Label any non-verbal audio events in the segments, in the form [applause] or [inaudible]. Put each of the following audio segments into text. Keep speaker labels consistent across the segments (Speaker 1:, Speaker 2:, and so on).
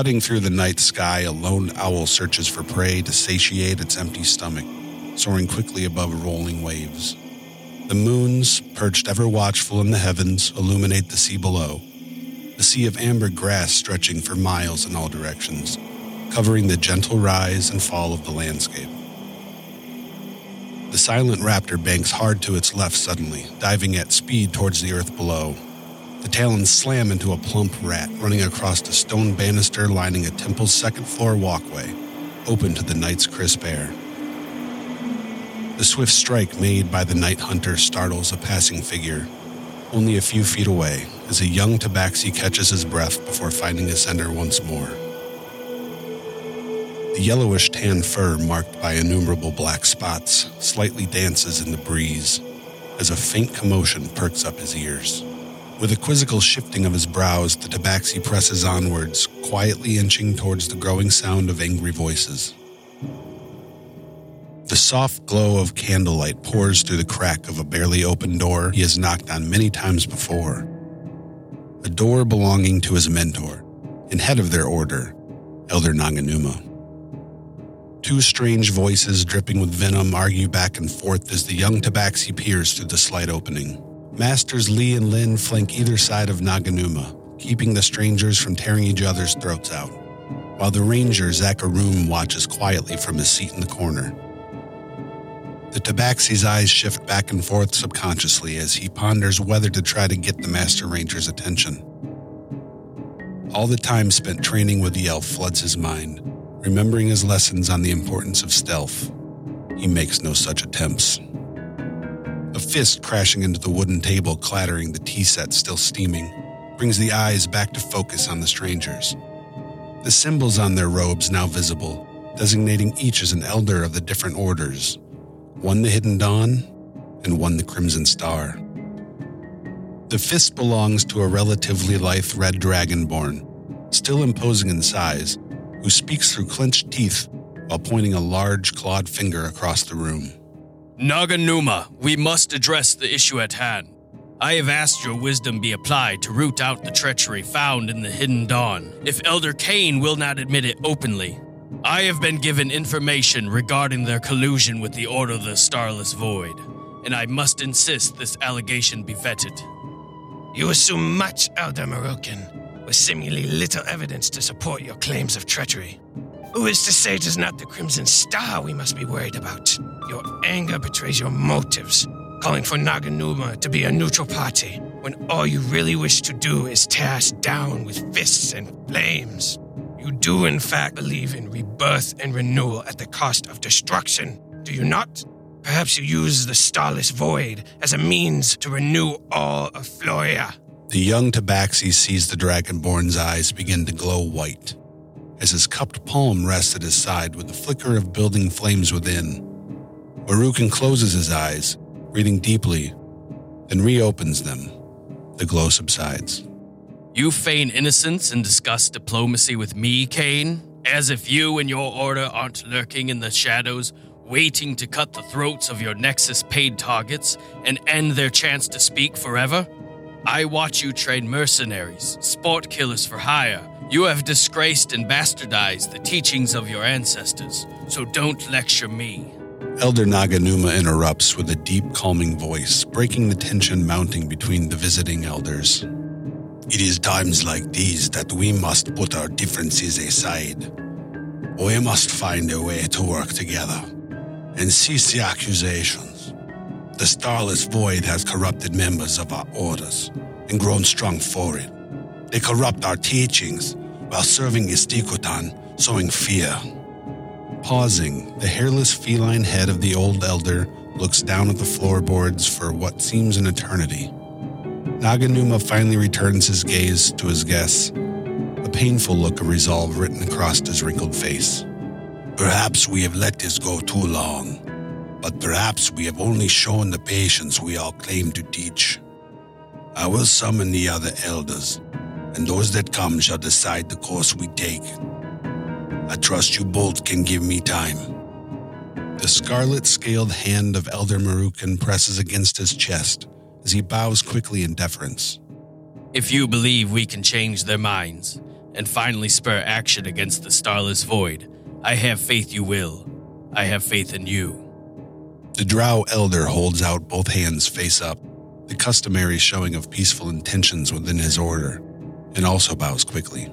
Speaker 1: Cutting through the night sky, a lone owl searches for prey to satiate its empty stomach, soaring quickly above rolling waves. The moons, perched ever watchful in the heavens, illuminate the sea below, a sea of amber grass stretching for miles in all directions, covering the gentle rise and fall of the landscape. The silent raptor banks hard to its left suddenly, diving at speed towards the earth below, the talons slam into a plump rat running across a stone banister lining a temple's second floor walkway, open to the night's crisp air. The swift strike made by the night hunter startles a passing figure, only a few feet away, as a young tabaxi catches his breath before finding his center once more. The yellowish tan fur, marked by innumerable black spots, slightly dances in the breeze as a faint commotion perks up his ears. With a quizzical shifting of his brows, the tabaxi presses onwards, quietly inching towards the growing sound of angry voices. The soft glow of candlelight pours through the crack of a barely open door he has knocked on many times before. A door belonging to his mentor, and head of their order, Elder Naganuma. Two strange voices dripping with venom argue back and forth as the young tabaxi peers through the slight opening. Masters Lee and Lin flank either side of Naganuma, keeping the strangers from tearing each other's throats out, while the ranger Zakarum watches quietly from his seat in the corner. The tabaxi's eyes shift back and forth subconsciously as he ponders whether to try to get the Master Ranger's attention. All the time spent training with the elf floods his mind, remembering his lessons on the importance of stealth. He makes no such attempts. A fist crashing into the wooden table, clattering the tea set still steaming, brings the eyes back to focus on the strangers. The symbols on their robes now visible, designating each as an elder of the different orders one the Hidden Dawn, and one the Crimson Star. The fist belongs to a relatively lithe red dragonborn, still imposing in size, who speaks through clenched teeth while pointing a large clawed finger across the room.
Speaker 2: Naganuma, we must address the issue at hand. I have asked your wisdom be applied to root out the treachery found in the Hidden Dawn, if Elder Kane will not admit it openly. I have been given information regarding their collusion with the Order of the Starless Void, and I must insist this allegation be vetted.
Speaker 3: You assume much, Elder Marokin, with seemingly little evidence to support your claims of treachery. Who is to say it is not the Crimson Star we must be worried about? Your anger betrays your motives, calling for Naganuma to be a neutral party, when all you really wish to do is tear us down with fists and flames. You do, in fact, believe in rebirth and renewal at the cost of destruction, do you not? Perhaps you use the Starless Void as a means to renew all of Floria.
Speaker 1: The young Tabaxi sees the Dragonborn's eyes begin to glow white as his cupped palm rests at his side with the flicker of building flames within. Marukin closes his eyes, breathing deeply, then reopens them. The glow subsides.
Speaker 2: You feign innocence and discuss diplomacy with me, Kane, as if you and your order aren't lurking in the shadows, waiting to cut the throats of your Nexus paid targets and end their chance to speak forever? I watch you train mercenaries, sport killers for hire, you have disgraced and bastardized the teachings of your ancestors, so don't lecture me.
Speaker 1: Elder Naganuma interrupts with a deep, calming voice, breaking the tension mounting between the visiting elders. It is times like these that we must put our differences aside. We must find a way to work together and cease the accusations. The Starless Void has corrupted members of our orders and grown strong for it. They corrupt our teachings while serving Istikutan, sowing fear. Pausing, the hairless feline head of the old elder looks down at the floorboards for what seems an eternity. Naganuma finally returns his gaze to his guests, a painful look of resolve written across his wrinkled face. Perhaps we have let this go too long, but perhaps we have only shown the patience we all claim to teach. I will summon the other elders, and those that come shall decide the course we take. I trust you both can give me time. The scarlet scaled hand of Elder Marukan presses against his chest as he bows quickly in deference.
Speaker 2: If you believe we can change their minds and finally spur action against the Starless Void, I have faith you will. I have faith in you.
Speaker 1: The Drow Elder holds out both hands face up, the customary showing of peaceful intentions within his order, and also bows quickly.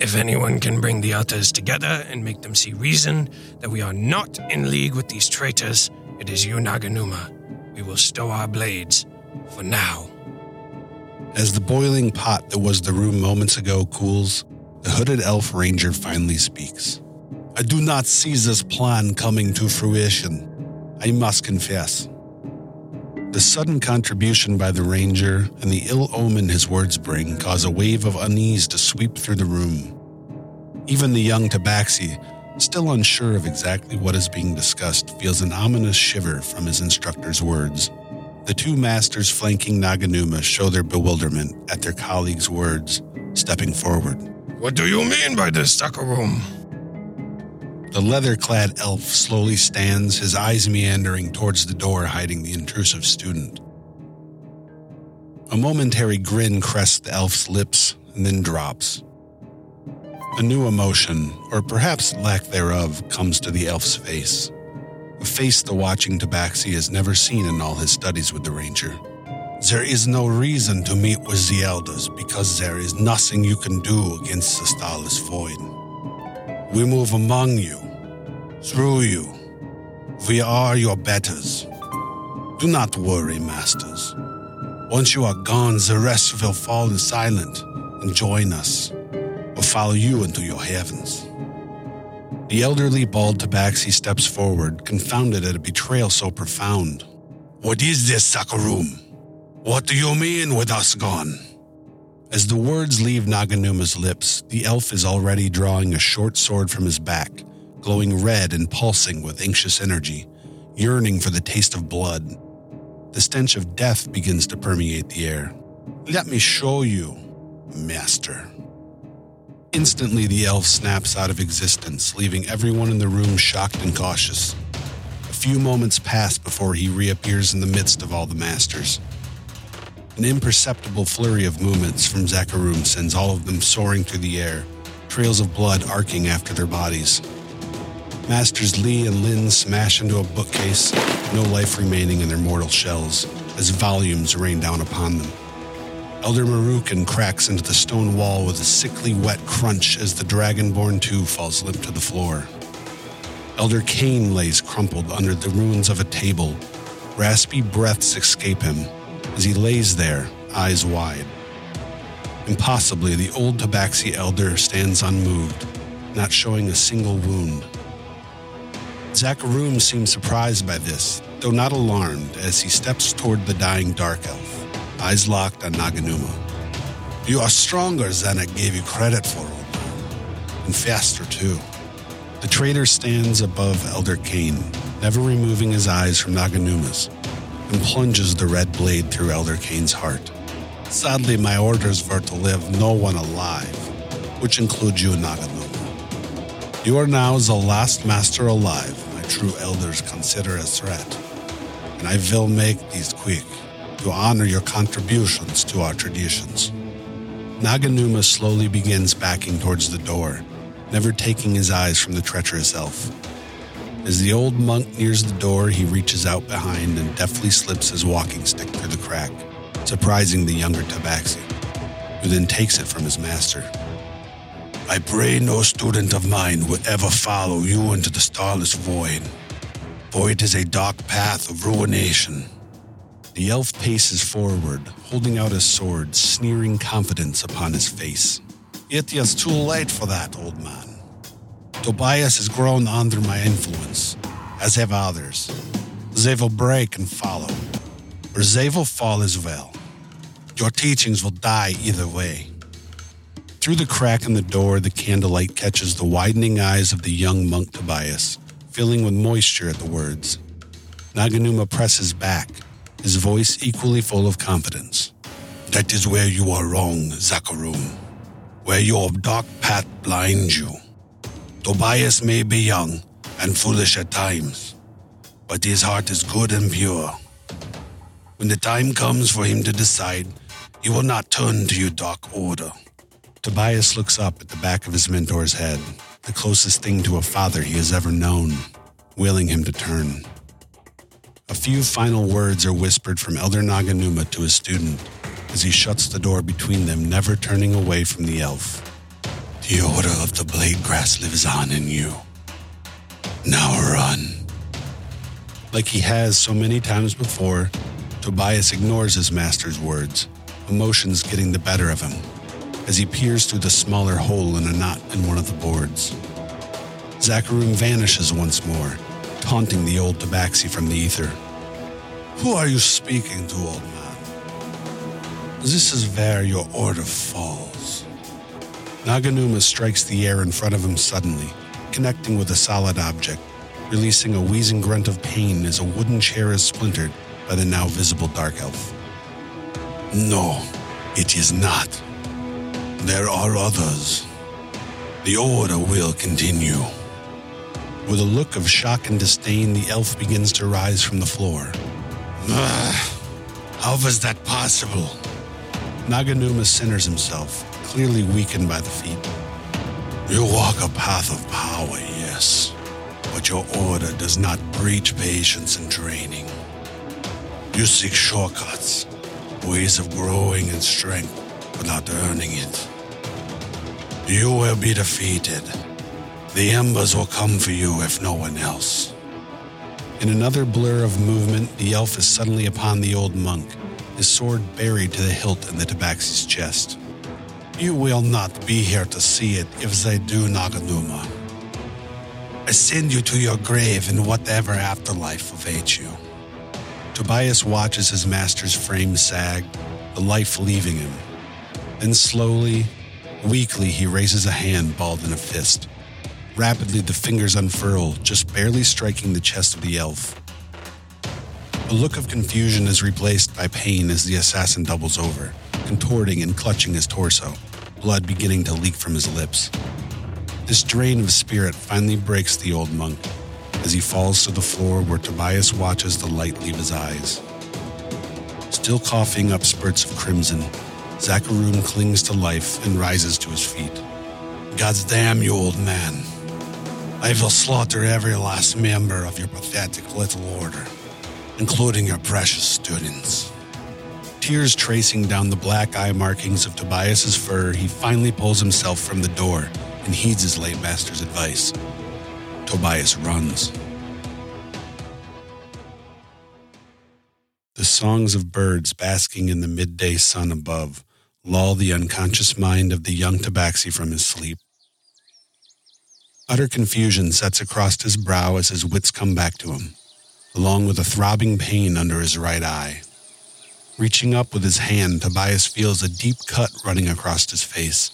Speaker 3: If anyone can bring the others together and make them see reason that we are not in league with these traitors, it is you, Naganuma. We will stow our blades for now.
Speaker 1: As the boiling pot that was the room moments ago cools, the hooded elf ranger finally speaks. I do not see this plan coming to fruition. I must confess. The sudden contribution by the ranger and the ill omen his words bring cause a wave of unease to sweep through the room. Even the young Tabaxi, still unsure of exactly what is being discussed, feels an ominous shiver from his instructor's words. The two masters flanking Naganuma show their bewilderment at their colleague's words, stepping forward.
Speaker 3: What do you mean by this, Zakarum?
Speaker 1: The leather clad elf slowly stands, his eyes meandering towards the door hiding the intrusive student. A momentary grin crests the elf's lips and then drops. A new emotion, or perhaps lack thereof, comes to the elf's face. A face the watching Tabaxi has never seen in all his studies with the ranger. There is no reason to meet with the elders because there is nothing you can do against the starless void. We move among you, through you. We are your betters. Do not worry, masters. Once you are gone, the rest will fall silent and join us, or follow you into your heavens. The elderly bald tabaxi steps forward, confounded at a betrayal so profound. What is this, Zakarum? What do you mean with us gone? As the words leave Naganuma's lips, the elf is already drawing a short sword from his back, glowing red and pulsing with anxious energy, yearning for the taste of blood. The stench of death begins to permeate the air. Let me show you, master. Instantly, the elf snaps out of existence, leaving everyone in the room shocked and cautious. A few moments pass before he reappears in the midst of all the masters. An imperceptible flurry of movements from Zakarum sends all of them soaring through the air, trails of blood arcing after their bodies. Masters Lee and Lin smash into a bookcase, no life remaining in their mortal shells, as volumes rain down upon them. Elder Marukan cracks into the stone wall with a sickly wet crunch as the Dragonborn 2 falls limp to the floor. Elder Kane lays crumpled under the ruins of a table. Raspy breaths escape him as he lays there, eyes wide. Impossibly, the old Tabaxi elder stands unmoved, not showing a single wound. Zakarum seems surprised by this, though not alarmed, as he steps toward the dying dark elf, eyes locked on Naganuma. You are stronger than I gave you credit for, and faster too. The traitor stands above Elder Kane, never removing his eyes from Naganuma's, and plunges the red blade through Elder Kane's heart. Sadly, my orders were to leave no one alive, which includes you, Naganuma. You are now the last master alive my true elders consider a threat, and I will make these quick to honor your contributions to our traditions. Naganuma slowly begins backing towards the door, never taking his eyes from the treacherous elf. As the old monk nears the door, he reaches out behind and deftly slips his walking stick through the crack, surprising the younger Tabaxi, who then takes it from his master. I pray no student of mine would ever follow you into the starless void, for it is a dark path of ruination. The elf paces forward, holding out his sword, sneering confidence upon his face. It is too late for that, old man. Tobias has grown under my influence, as have others. They will break and follow, or they will fall as well. Your teachings will die either way. Through the crack in the door, the candlelight catches the widening eyes of the young monk Tobias, filling with moisture at the words. Naganuma presses back, his voice equally full of confidence. That is where you are wrong, Zakarum. Where your dark path blinds you. Tobias may be young and foolish at times, but his heart is good and pure. When the time comes for him to decide, he will not turn to your dark order. Tobias looks up at the back of his mentor's head, the closest thing to a father he has ever known, willing him to turn. A few final words are whispered from Elder Naganuma to his student as he shuts the door between them, never turning away from the elf. The order of the blade grass lives on in you. Now run. Like he has so many times before, Tobias ignores his master's words, emotions getting the better of him, as he peers through the smaller hole in a knot in one of the boards. Zakarum vanishes once more, taunting the old tabaxi from the ether. Who are you speaking to, old man? This is where your order falls. Naganuma strikes the air in front of him suddenly, connecting with a solid object, releasing a wheezing grunt of pain as a wooden chair is splintered by the now visible dark elf. No, it is not. There are others. The order will continue. With a look of shock and disdain, the elf begins to rise from the floor. Ah, how was that possible? Naganuma centers himself, clearly weakened by the feat. You walk a path of power, yes, but your order does not breach patience and training. You seek shortcuts, ways of growing in strength without earning it. You will be defeated. The embers will come for you if no one else. In another blur of movement, the elf is suddenly upon the old monk, his sword buried to the hilt in the tabaxi's chest. You will not be here to see it if they do, Naganuma. I send you to your grave in whatever afterlife awaits you. Tobias watches his master's frame sag, the life leaving him. Then slowly, weakly, he raises a hand balled in a fist. Rapidly, the fingers unfurl, just barely striking the chest of the elf. A look of confusion is replaced by pain as the assassin doubles over, contorting and clutching his torso, blood beginning to leak from his lips. This drain of spirit finally breaks the old monk as he falls to the floor where Tobias watches the light leave his eyes. Still coughing up spurts of crimson, Zakarum clings to life and rises to his feet. God's damn you, old man. I will slaughter every last member of your pathetic little order, including your precious students. Tears tracing down the black eye markings of Tobias's fur, he finally pulls himself from the door and heeds his late master's advice. Tobias runs. The songs of birds basking in the midday sun above lull the unconscious mind of the young tabaxi from his sleep. Utter confusion sets across his brow as his wits come back to him, along with a throbbing pain under his right eye. Reaching up with his hand, Tobias feels a deep cut running across his face,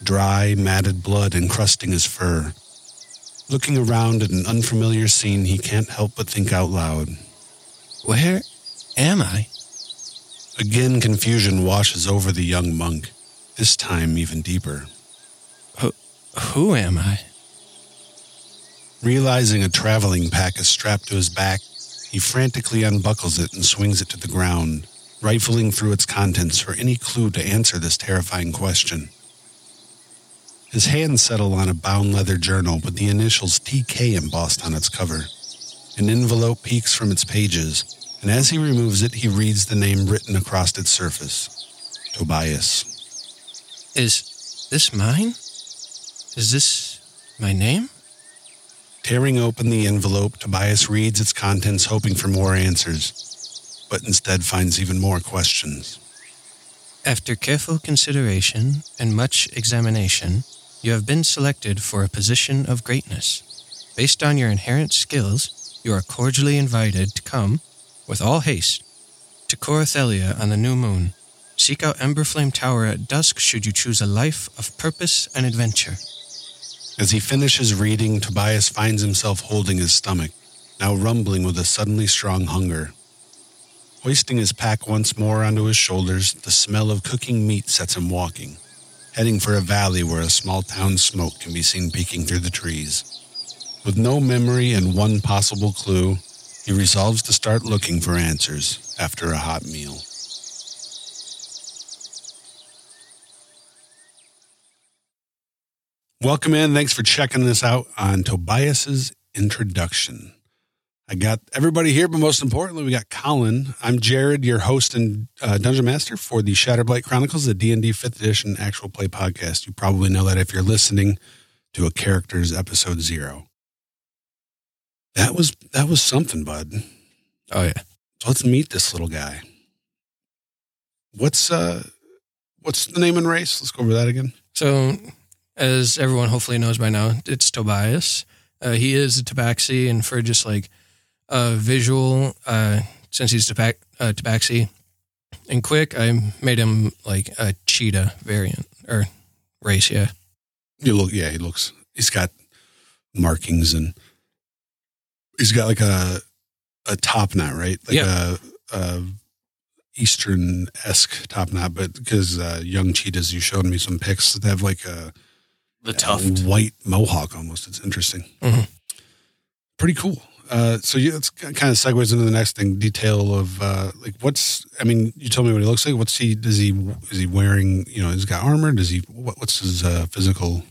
Speaker 1: dry, matted blood encrusting his fur. Looking around at an unfamiliar scene, he can't help but think out loud.
Speaker 3: Where am I?
Speaker 1: Again, confusion washes over the young monk, this time even deeper.
Speaker 3: Who, who am I?
Speaker 1: Realizing a traveling pack is strapped to his back, he frantically unbuckles it and swings it to the ground, rifling through its contents for any clue to answer this terrifying question. His hands settle on a bound leather journal with the initials TK embossed on its cover. An envelope peeks from its pages, and as he removes it, he reads the name written across its surface Tobias.
Speaker 3: Is this mine? Is this my name?
Speaker 1: Tearing open the envelope, Tobias reads its contents, hoping for more answers. But instead finds even more questions.
Speaker 4: After careful consideration and much examination, you have been selected for a position of greatness. Based on your inherent skills, you are cordially invited to come, with all haste, to Corothelia on the new moon. Seek out Emberflame Tower at dusk should you choose a life of purpose and adventure.
Speaker 1: As he finishes reading, Tobias finds himself holding his stomach, now rumbling with a suddenly strong hunger. Hoisting his pack once more onto his shoulders, the smell of cooking meat sets him walking, heading for a valley where a small town smoke can be seen peeking through the trees. With no memory and one possible clue, he resolves to start looking for answers after a hot meal. Welcome in. Thanks for checking this out on Tobias's introduction. I got everybody here, but most importantly, we got Colin. I'm Jared, your host and uh, dungeon master for the Shatterblight Chronicles, the D&D 5th edition actual play podcast. You probably know that if you're listening to a character's episode 0. That was that was something, bud.
Speaker 4: Oh, yeah.
Speaker 1: So let's meet this little guy. What's uh what's the name and race? Let's go over that again.
Speaker 4: So, as everyone hopefully knows by now, it's Tobias. Uh, he is a tabaxi, and for just like a visual, uh, since he's tabac- uh, tabaxi and quick, I made him like a cheetah variant or race. Yeah.
Speaker 1: You look yeah, he looks he's got markings and he's got like a a top knot, right? Like
Speaker 4: Yeah.
Speaker 1: a, a Eastern esque top knot, but because uh, young cheetahs, you showed me some pics that have like a,
Speaker 2: The
Speaker 1: a
Speaker 2: tuft.
Speaker 1: white mohawk almost. It's interesting.
Speaker 4: Mhm.
Speaker 1: Pretty cool. Uh, so yeah, it's kind of segues into the next thing. Detail of uh, like what's. I mean, you told me what he looks like. What's he? Does he? Is he wearing? You know, he's got armor. Does he? What, what's his uh, physical?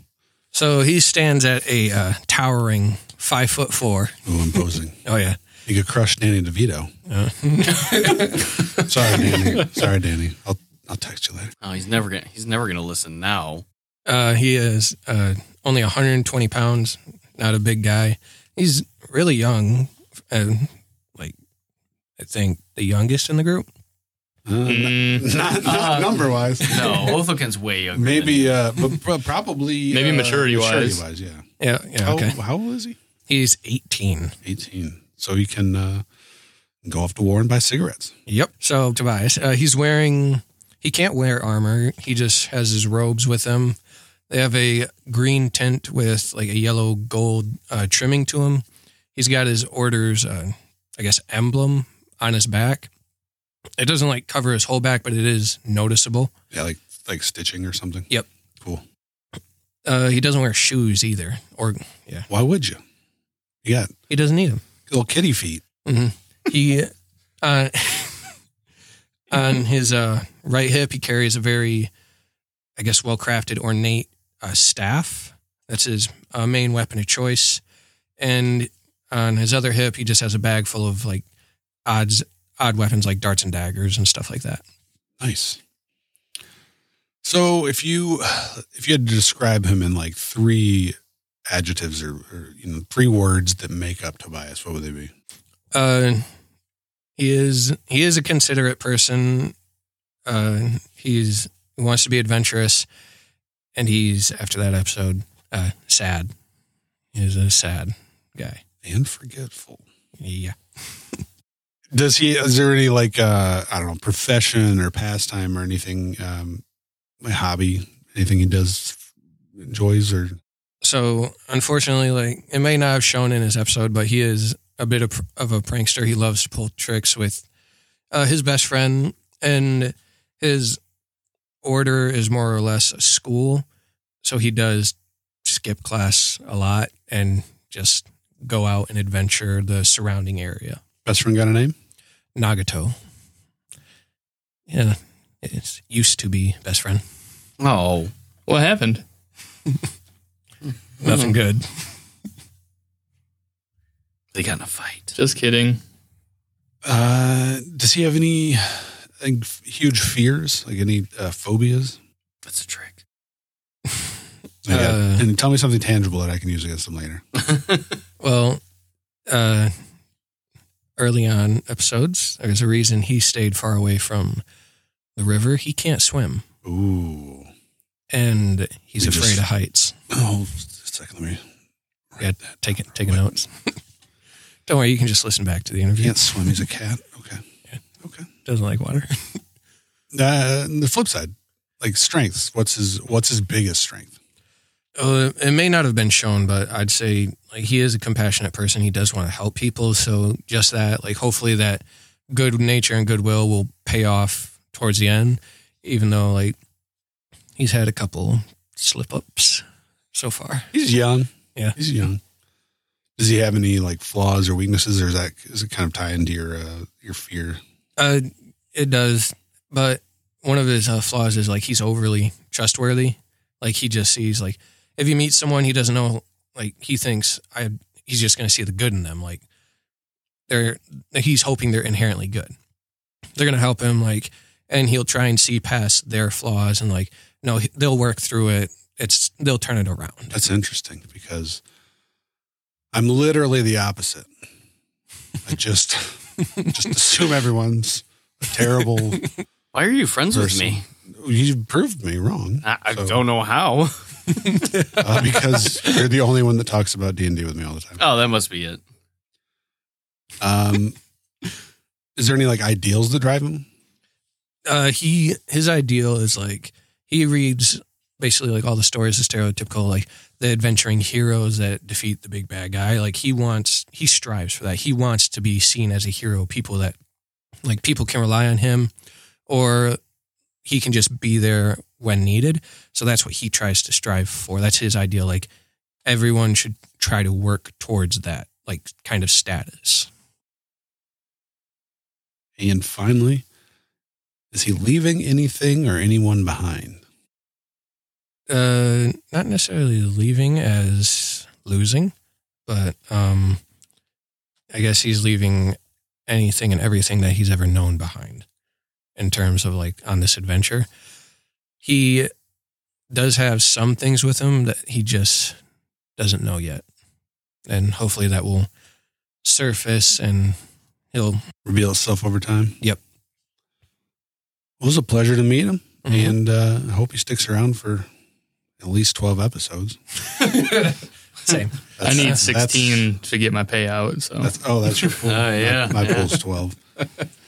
Speaker 4: So he stands at a uh, towering five foot four.
Speaker 1: Oh, imposing. [laughs]
Speaker 4: Oh yeah.
Speaker 1: He could crush Danny DeVito.
Speaker 4: Uh, [laughs]
Speaker 1: Sorry, Danny. Sorry, Danny. I'll I'll text you later.
Speaker 2: Oh, he's never gonna. He's never gonna listen now.
Speaker 4: uh, he is uh, only 120 pounds. Not a big guy. He's really young. and like I think the youngest in the group.
Speaker 1: Uh,
Speaker 5: Mm,
Speaker 1: not not
Speaker 5: Uh,
Speaker 1: number wise.
Speaker 2: No, [laughs] Othoken's way younger.
Speaker 1: Maybe, uh, but, but probably
Speaker 5: Maybe
Speaker 1: uh,
Speaker 5: maturity-wise.
Speaker 1: maturity-wise, yeah.
Speaker 4: Yeah. Yeah.
Speaker 1: How,
Speaker 4: Okay.
Speaker 1: how old is he?
Speaker 4: He's 18.
Speaker 1: 18. So he can uh, go off to war and buy cigarettes.
Speaker 4: Yep. So Tobias, uh, he's wearing. He can't wear armor. He just has his robes with him. They have a green tint with like a yellow gold uh, trimming to him. He's got his orders, uh, I guess, emblem on his back. It doesn't like cover his whole back, but it is noticeable.
Speaker 1: Yeah, like like stitching or something.
Speaker 4: Yep.
Speaker 1: Cool.
Speaker 4: Uh, he doesn't wear shoes either, or yeah,
Speaker 1: Why would you? Yeah.
Speaker 4: he doesn't need them.
Speaker 1: little kitty feet.
Speaker 4: hmm He uh, [laughs] on his uh, right hip, he carries a very, I guess, well crafted, ornate uh, staff. That's his uh, main weapon of choice. And on his other hip, he just has a bag full of like odds, odd weapons like darts and daggers and stuff like that.
Speaker 1: Nice. So if you if you had to describe him in like three adjectives or, or you know three words that make up Tobias, what would they be?
Speaker 4: Uh, he is he is a considerate person. Uh, he's he wants to be adventurous, and he's after that episode uh, sad. He's a sad guy.
Speaker 1: And forgetful.
Speaker 4: Yeah. [laughs]
Speaker 1: Does he? Is there any like uh I don't know profession or pastime or anything? Um, a hobby, anything he does enjoys or
Speaker 4: So unfortunately, like it may not have shown in his episode, but he is a bit of, of a prankster. He loves to pull tricks with uh, his best friend, and his order is more or less a school. So he does skip class a lot and just go out and adventure the surrounding area.
Speaker 1: best friend got a name?
Speaker 4: Nagato. Yeah, it used to be best friend.
Speaker 2: Oh,
Speaker 5: what happened? [laughs]
Speaker 4: Nothing good.
Speaker 2: they got in a fight.
Speaker 5: Just kidding.
Speaker 1: Uh, does he have any like, huge fears? Like any uh, phobias?
Speaker 2: That's a trick. [laughs]
Speaker 1: Uh, and tell me something tangible that I can use against them later. [laughs]
Speaker 4: Well, uh, early on episodes. There's a reason he stayed far away from the river. He can't swim,
Speaker 1: Ooh.
Speaker 4: and he's afraid
Speaker 1: just-
Speaker 4: of heights.
Speaker 1: Oh, second. Let me.
Speaker 4: Yeah, take it, take a. [laughs] Don't worry, you can just listen back to the interview.
Speaker 1: He can't swim. He's a cat. Okay. Okay.
Speaker 4: Doesn't like water. [laughs]
Speaker 1: Uh, and the flip side, like strengths. What's his What's his biggest strength?
Speaker 4: Uh, it may not have been shown, but I'd say like he is a compassionate person. He does want to help people. So just that, like, hopefully that good nature and goodwill will pay off towards the end. Even though like he's had a couple slip ups so far.
Speaker 1: He's young.
Speaker 4: Yeah.
Speaker 1: He's young. Does he have any like flaws or weaknesses, or is that is it kind of tie into your uh, your fear?
Speaker 4: Uh, it does, but one of his uh, flaws is like he's overly trustworthy. Like he just sees like if you meet someone he doesn't know, like he thinks I he's just going to see the good in them. Like they're he's hoping they're inherently good. They're going to help him, like, and he'll try and see past their flaws and like no, they'll work through it. It's they'll turn it around.
Speaker 1: That's interesting because I'm literally the opposite. I just just assume everyone's a terrible. [laughs]
Speaker 2: Why are you friends with me?
Speaker 1: You proved me wrong
Speaker 2: I, I
Speaker 1: So-
Speaker 2: don't know how. [laughs] [laughs]
Speaker 1: uh, because you're the only one that talks about D and D with me all the time.
Speaker 2: Oh, that must be it.
Speaker 1: Um, is there any like ideals that drive him?
Speaker 4: uh he his ideal is like he reads basically like all the stories of stereotypical like the adventuring heroes that defeat the big bad guy. Like he wants he strives for that. He wants to be seen as a hero people that like people can rely on him or he can just be there when needed. So that's what he tries to strive for. That's his ideal like everyone should try to work towards that like kind of status.
Speaker 1: And finally, is he leaving anything or anyone behind?
Speaker 4: Uh not necessarily leaving as losing but um i guess he's leaving anything and everything that he's ever known behind in terms of like on this adventure he does have some things with him that he just doesn't know yet and hopefully that will surface and he'll
Speaker 1: Reveal itself over time.
Speaker 4: Yep.
Speaker 1: It was a pleasure to meet him,
Speaker 4: Mhm.
Speaker 1: and uh, I hope he sticks around for at least twelve episodes. [laughs]
Speaker 4: same
Speaker 5: I need
Speaker 1: That's-
Speaker 5: 16 to get my payout. So
Speaker 1: That's, oh, that's your pool.
Speaker 2: Oh, yeah,
Speaker 1: my, my
Speaker 2: yeah.
Speaker 1: pool's twelve.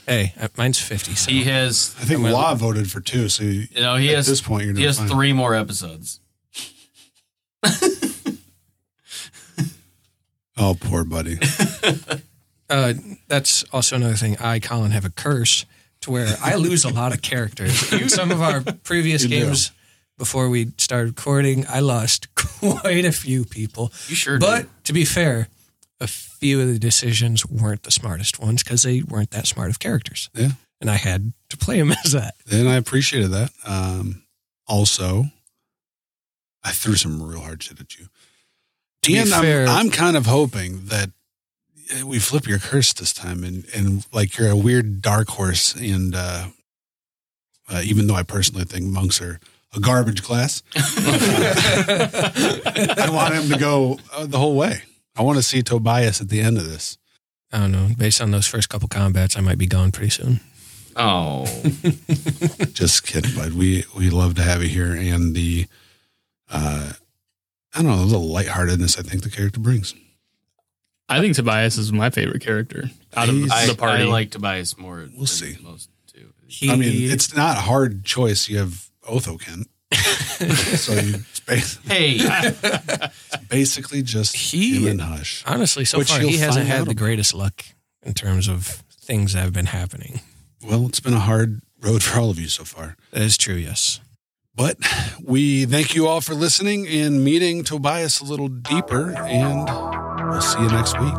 Speaker 4: hey uh, mine's 50 so
Speaker 2: He has,
Speaker 1: I think
Speaker 4: I'm
Speaker 1: Law voted for two, so you,
Speaker 2: you know, he
Speaker 1: at
Speaker 2: has
Speaker 1: this point you're
Speaker 2: he
Speaker 1: doing
Speaker 2: has
Speaker 1: fine.
Speaker 2: three more episodes. [laughs]
Speaker 1: Oh, poor buddy. [laughs]
Speaker 4: Uh, that's also another thing. I, Colin, have a curse to where I lose a lot of characters. Some of our previous
Speaker 1: You do.
Speaker 4: games before we started recording, I lost [laughs] quite a few people.
Speaker 2: You sure
Speaker 4: But
Speaker 2: do.
Speaker 4: to be fair, a few of the decisions weren't the smartest ones because they weren't that smart of characters.
Speaker 1: Yeah.
Speaker 4: And I had to play them [laughs] as that.
Speaker 1: and I appreciated that. Um, also, I threw some real hard shit at you.
Speaker 4: To be
Speaker 1: and I'm,
Speaker 4: fair-
Speaker 1: I'm kind of hoping that uh, we flip your curse this time, and and like you're a weird dark horse, and uh, uh, even though I personally think monks are a garbage class, [laughs] I want him to go uh, the whole way. I want to see Tobias at the end of this.
Speaker 4: I don't know. Based on those first couple combats, I might be gone pretty soon.
Speaker 2: Oh, [laughs]
Speaker 1: Just kidding, bud. We we love to have you here, and the uh, I don't know, a little lightheartedness I think the character brings.
Speaker 5: I think Tobias is my favorite character out of
Speaker 1: He's-
Speaker 5: the party.
Speaker 2: I like Tobias more.
Speaker 1: We'll
Speaker 2: than
Speaker 1: see.
Speaker 2: Most too.
Speaker 4: He,
Speaker 1: I mean, it's not a hard choice. You have Otho Kent, [laughs] so you it's bas-
Speaker 2: Hey,
Speaker 1: it's [laughs] basically just
Speaker 4: He-
Speaker 1: and Hush.
Speaker 4: honestly, so
Speaker 1: Which
Speaker 4: far,
Speaker 1: you'll
Speaker 4: he hasn't
Speaker 1: find
Speaker 4: had
Speaker 1: out
Speaker 4: the
Speaker 1: about.
Speaker 4: greatest luck in terms of things that have been happening.
Speaker 1: Well, it's been a hard road for all of you so far.
Speaker 4: That is true, yes.
Speaker 1: But we thank you all for listening and meeting Tobias a little deeper, and we'll see you next week.